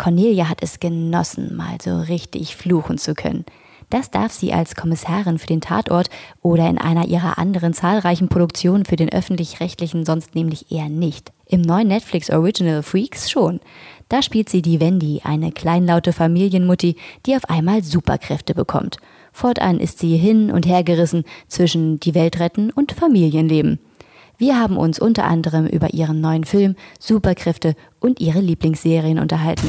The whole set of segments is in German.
Cornelia hat es genossen, mal so richtig fluchen zu können. Das darf sie als Kommissarin für den Tatort oder in einer ihrer anderen zahlreichen Produktionen für den öffentlich-rechtlichen sonst nämlich eher nicht. Im neuen Netflix Original Freaks schon. Da spielt sie die Wendy, eine kleinlaute Familienmutti, die auf einmal Superkräfte bekommt. Fortan ist sie hin und her gerissen zwischen die Welt retten und Familienleben. Wir haben uns unter anderem über ihren neuen Film, Superkräfte und ihre Lieblingsserien unterhalten.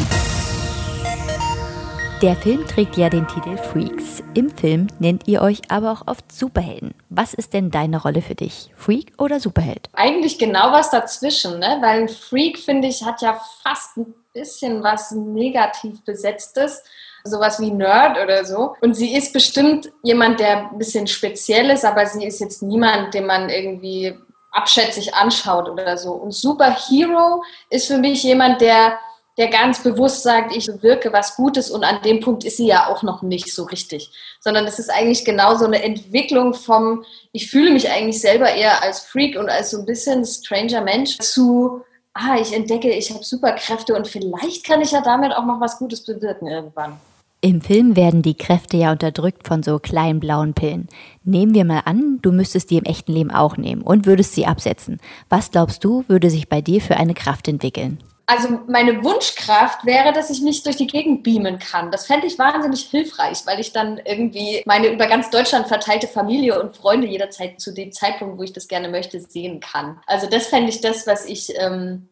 Der Film trägt ja den Titel Freaks. Im Film nennt ihr euch aber auch oft Superhelden. Was ist denn deine Rolle für dich? Freak oder Superheld? Eigentlich genau was dazwischen, ne? weil ein Freak, finde ich, hat ja fast ein bisschen was negativ besetztes sowas wie Nerd oder so. Und sie ist bestimmt jemand, der ein bisschen speziell ist, aber sie ist jetzt niemand, den man irgendwie abschätzig anschaut oder so. Und Superhero ist für mich jemand, der, der ganz bewusst sagt, ich wirke was Gutes und an dem Punkt ist sie ja auch noch nicht so richtig. Sondern es ist eigentlich genau so eine Entwicklung vom, ich fühle mich eigentlich selber eher als Freak und als so ein bisschen stranger Mensch zu, ah, ich entdecke, ich habe Superkräfte und vielleicht kann ich ja damit auch noch was Gutes bewirken irgendwann. Im Film werden die Kräfte ja unterdrückt von so kleinen blauen Pillen. Nehmen wir mal an, du müsstest die im echten Leben auch nehmen und würdest sie absetzen. Was glaubst du, würde sich bei dir für eine Kraft entwickeln? Also meine Wunschkraft wäre, dass ich mich durch die Gegend beamen kann. Das fände ich wahnsinnig hilfreich, weil ich dann irgendwie meine über ganz Deutschland verteilte Familie und Freunde jederzeit zu dem Zeitpunkt, wo ich das gerne möchte, sehen kann. Also das fände ich das, was ich ähm,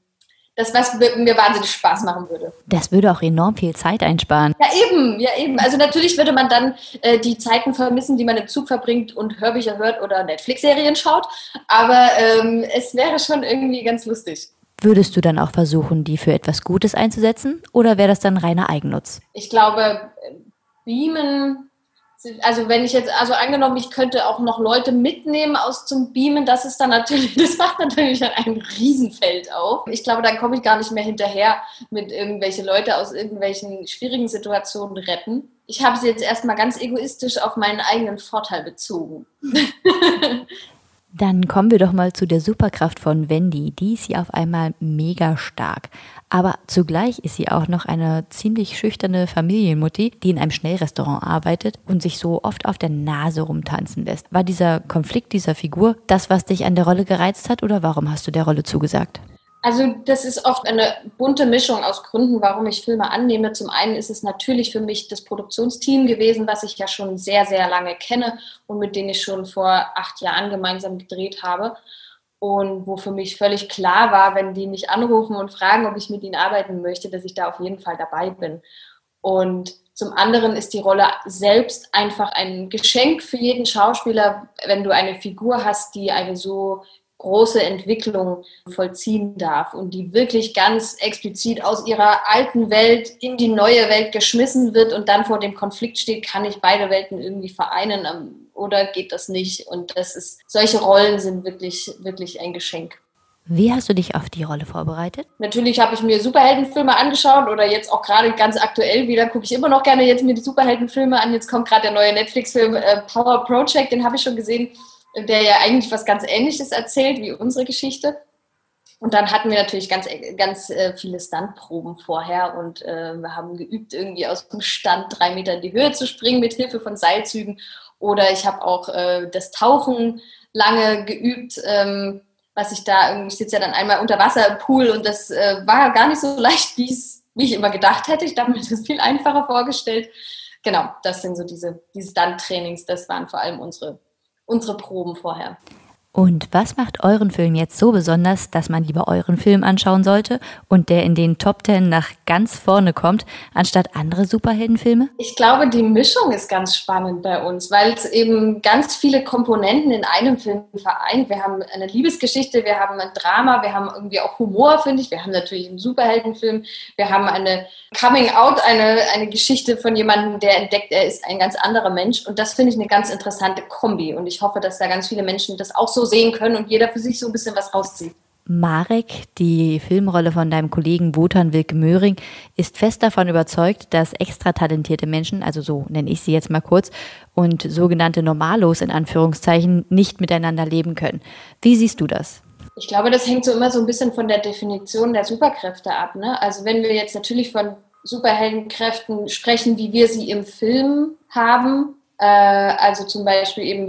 das, was mir wahnsinnig Spaß machen würde. Das würde auch enorm viel Zeit einsparen. Ja, eben, ja, eben. Also natürlich würde man dann äh, die Zeiten vermissen, die man im Zug verbringt und Hörbücher hört oder Netflix-Serien schaut. Aber ähm, es wäre schon irgendwie ganz lustig. Würdest du dann auch versuchen, die für etwas Gutes einzusetzen? Oder wäre das dann reiner Eigennutz? Ich glaube, Beamen also wenn ich jetzt, also angenommen, ich könnte auch noch Leute mitnehmen aus zum Beamen, das ist dann natürlich, das macht natürlich ein Riesenfeld auf. Ich glaube, dann komme ich gar nicht mehr hinterher mit irgendwelche Leute aus irgendwelchen schwierigen Situationen retten. Ich habe sie jetzt erstmal ganz egoistisch auf meinen eigenen Vorteil bezogen. Dann kommen wir doch mal zu der Superkraft von Wendy. Die ist ja auf einmal mega stark. Aber zugleich ist sie auch noch eine ziemlich schüchterne Familienmutti, die in einem Schnellrestaurant arbeitet und sich so oft auf der Nase rumtanzen lässt. War dieser Konflikt dieser Figur das, was dich an der Rolle gereizt hat oder warum hast du der Rolle zugesagt? Also das ist oft eine bunte Mischung aus Gründen, warum ich Filme annehme. Zum einen ist es natürlich für mich das Produktionsteam gewesen, was ich ja schon sehr, sehr lange kenne und mit denen ich schon vor acht Jahren gemeinsam gedreht habe. Und wo für mich völlig klar war, wenn die mich anrufen und fragen, ob ich mit ihnen arbeiten möchte, dass ich da auf jeden Fall dabei bin. Und zum anderen ist die Rolle selbst einfach ein Geschenk für jeden Schauspieler, wenn du eine Figur hast, die eine so große Entwicklung vollziehen darf und die wirklich ganz explizit aus ihrer alten Welt in die neue Welt geschmissen wird und dann vor dem Konflikt steht, kann ich beide Welten irgendwie vereinen ähm, oder geht das nicht? Und das ist, solche Rollen sind wirklich, wirklich ein Geschenk. Wie hast du dich auf die Rolle vorbereitet? Natürlich habe ich mir Superheldenfilme angeschaut oder jetzt auch gerade ganz aktuell wieder gucke ich immer noch gerne jetzt mir die Superheldenfilme an. Jetzt kommt gerade der neue Netflix-Film äh, Power Project, den habe ich schon gesehen der ja eigentlich was ganz Ähnliches erzählt wie unsere Geschichte. Und dann hatten wir natürlich ganz, ganz äh, viele Standproben vorher und äh, wir haben geübt, irgendwie aus dem Stand drei Meter in die Höhe zu springen mit Hilfe von Seilzügen. Oder ich habe auch äh, das Tauchen lange geübt, ähm, was ich da ich sitze ja dann einmal unter Wasser im Pool und das äh, war gar nicht so leicht, wie ich immer gedacht hätte. Ich habe mir das viel einfacher vorgestellt. Genau, das sind so diese, diese Stunt-Trainings, das waren vor allem unsere unsere Proben vorher. Und was macht euren Film jetzt so besonders, dass man lieber euren Film anschauen sollte und der in den Top Ten nach ganz vorne kommt, anstatt andere Superheldenfilme? Ich glaube, die Mischung ist ganz spannend bei uns, weil es eben ganz viele Komponenten in einem Film vereint. Wir haben eine Liebesgeschichte, wir haben ein Drama, wir haben irgendwie auch Humor, finde ich. Wir haben natürlich einen Superheldenfilm, wir haben eine Coming Out, eine, eine Geschichte von jemandem, der entdeckt, er ist ein ganz anderer Mensch. Und das finde ich eine ganz interessante Kombi. Und ich hoffe, dass da ganz viele Menschen das auch so so sehen können und jeder für sich so ein bisschen was rauszieht. Marek, die Filmrolle von deinem Kollegen Wotan Wilke Möhring, ist fest davon überzeugt, dass extra talentierte Menschen, also so nenne ich sie jetzt mal kurz, und sogenannte Normalos in Anführungszeichen nicht miteinander leben können. Wie siehst du das? Ich glaube, das hängt so immer so ein bisschen von der Definition der Superkräfte ab. Ne? Also wenn wir jetzt natürlich von Superheldenkräften sprechen, wie wir sie im Film haben. Äh, also zum Beispiel eben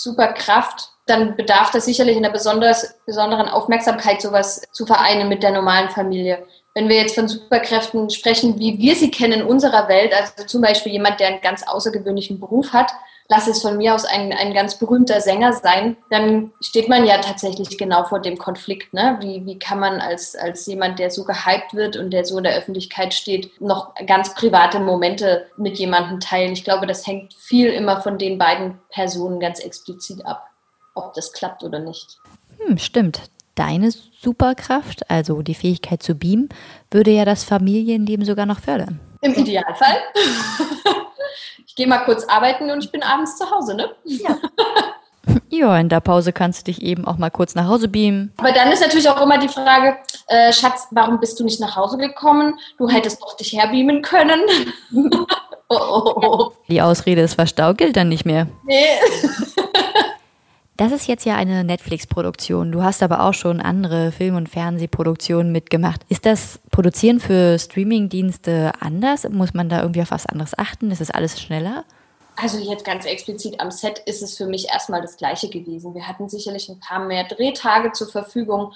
Wendys Superkraft, dann bedarf das sicherlich einer besonders, besonderen Aufmerksamkeit, sowas zu vereinen mit der normalen Familie. Wenn wir jetzt von Superkräften sprechen, wie wir sie kennen in unserer Welt, also zum Beispiel jemand, der einen ganz außergewöhnlichen Beruf hat, lass es von mir aus ein, ein ganz berühmter Sänger sein, dann steht man ja tatsächlich genau vor dem Konflikt. Ne? Wie, wie kann man als, als jemand, der so gehypt wird und der so in der Öffentlichkeit steht, noch ganz private Momente mit jemandem teilen? Ich glaube, das hängt viel immer von den beiden Personen ganz explizit ab, ob das klappt oder nicht. Hm, stimmt. Deine Superkraft, also die Fähigkeit zu beamen, würde ja das Familienleben sogar noch fördern. Im Idealfall. ich gehe mal kurz arbeiten und ich bin abends zu Hause, ne? Ja. Ja, in der Pause kannst du dich eben auch mal kurz nach Hause beamen. Aber dann ist natürlich auch immer die Frage, äh, Schatz, warum bist du nicht nach Hause gekommen? Du hättest doch dich herbeamen können. oh, oh, oh. Die Ausrede ist Verstau gilt dann nicht mehr. Nee. Das ist jetzt ja eine Netflix-Produktion. Du hast aber auch schon andere Film- und Fernsehproduktionen mitgemacht. Ist das Produzieren für Streaming-Dienste anders? Muss man da irgendwie auf was anderes achten? Ist das alles schneller? Also jetzt ganz explizit am Set ist es für mich erstmal das Gleiche gewesen. Wir hatten sicherlich ein paar mehr Drehtage zur Verfügung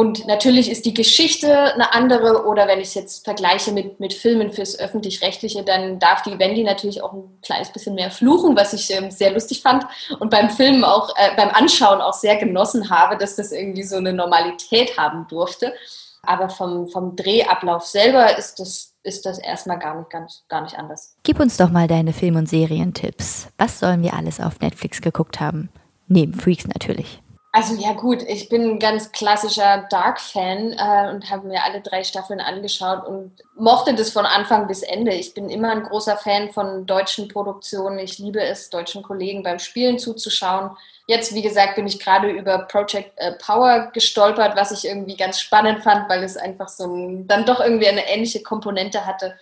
und natürlich ist die Geschichte eine andere oder wenn ich es jetzt vergleiche mit, mit Filmen fürs Öffentlich-Rechtliche, dann darf die Wendy natürlich auch ein kleines bisschen mehr fluchen, was ich ähm, sehr lustig fand und beim Filmen auch, äh, beim Anschauen auch sehr genossen habe, dass das irgendwie so eine Normalität haben durfte. Aber vom, vom Drehablauf selber ist das, ist das erstmal gar nicht, nicht, gar nicht anders. Gib uns doch mal deine Film- und Serientipps. Was sollen wir alles auf Netflix geguckt haben? Neben Freaks natürlich. Also ja gut, ich bin ein ganz klassischer Dark-Fan äh, und habe mir alle drei Staffeln angeschaut und mochte das von Anfang bis Ende. Ich bin immer ein großer Fan von deutschen Produktionen. Ich liebe es, deutschen Kollegen beim Spielen zuzuschauen. Jetzt, wie gesagt, bin ich gerade über Project äh, Power gestolpert, was ich irgendwie ganz spannend fand, weil es einfach so ein, dann doch irgendwie eine ähnliche Komponente hatte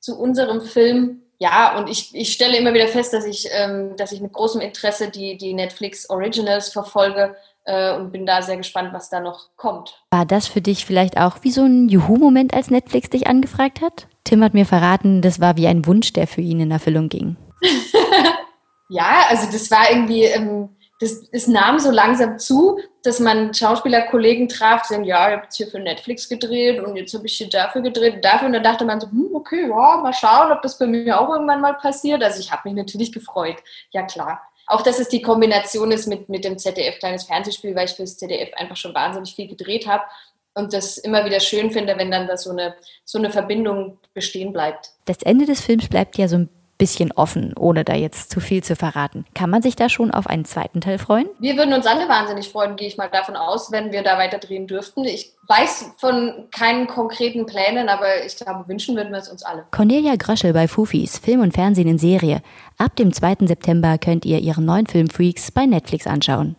zu unserem Film ja, und ich, ich stelle immer wieder fest, dass ich, ähm, dass ich mit großem Interesse die, die Netflix Originals verfolge äh, und bin da sehr gespannt, was da noch kommt. War das für dich vielleicht auch wie so ein Juhu-Moment, als Netflix dich angefragt hat? Tim hat mir verraten, das war wie ein Wunsch, der für ihn in Erfüllung ging. ja, also das war irgendwie, ähm, das, es nahm so langsam zu, dass man Schauspielerkollegen traf, die sagen, ja, ich habe jetzt hier für Netflix gedreht und jetzt habe ich hier dafür gedreht und dafür. Und dann dachte man so, hm, okay, ja, mal schauen, ob das bei mir auch irgendwann mal passiert. Also ich habe mich natürlich gefreut. Ja, klar auch, dass es die Kombination ist mit, mit dem ZDF kleines Fernsehspiel, weil ich für das ZDF einfach schon wahnsinnig viel gedreht habe und das immer wieder schön finde, wenn dann da so eine, so eine Verbindung bestehen bleibt. Das Ende des Films bleibt ja so ein bisschen offen, ohne da jetzt zu viel zu verraten. Kann man sich da schon auf einen zweiten Teil freuen? Wir würden uns alle wahnsinnig freuen, gehe ich mal davon aus, wenn wir da weiter drehen dürften. Ich weiß von keinen konkreten Plänen, aber ich glaube, wünschen würden wir es uns alle. Cornelia Gröschel bei Fufis, Film und Fernsehen in Serie. Ab dem 2. September könnt ihr ihren neuen Film Freaks bei Netflix anschauen.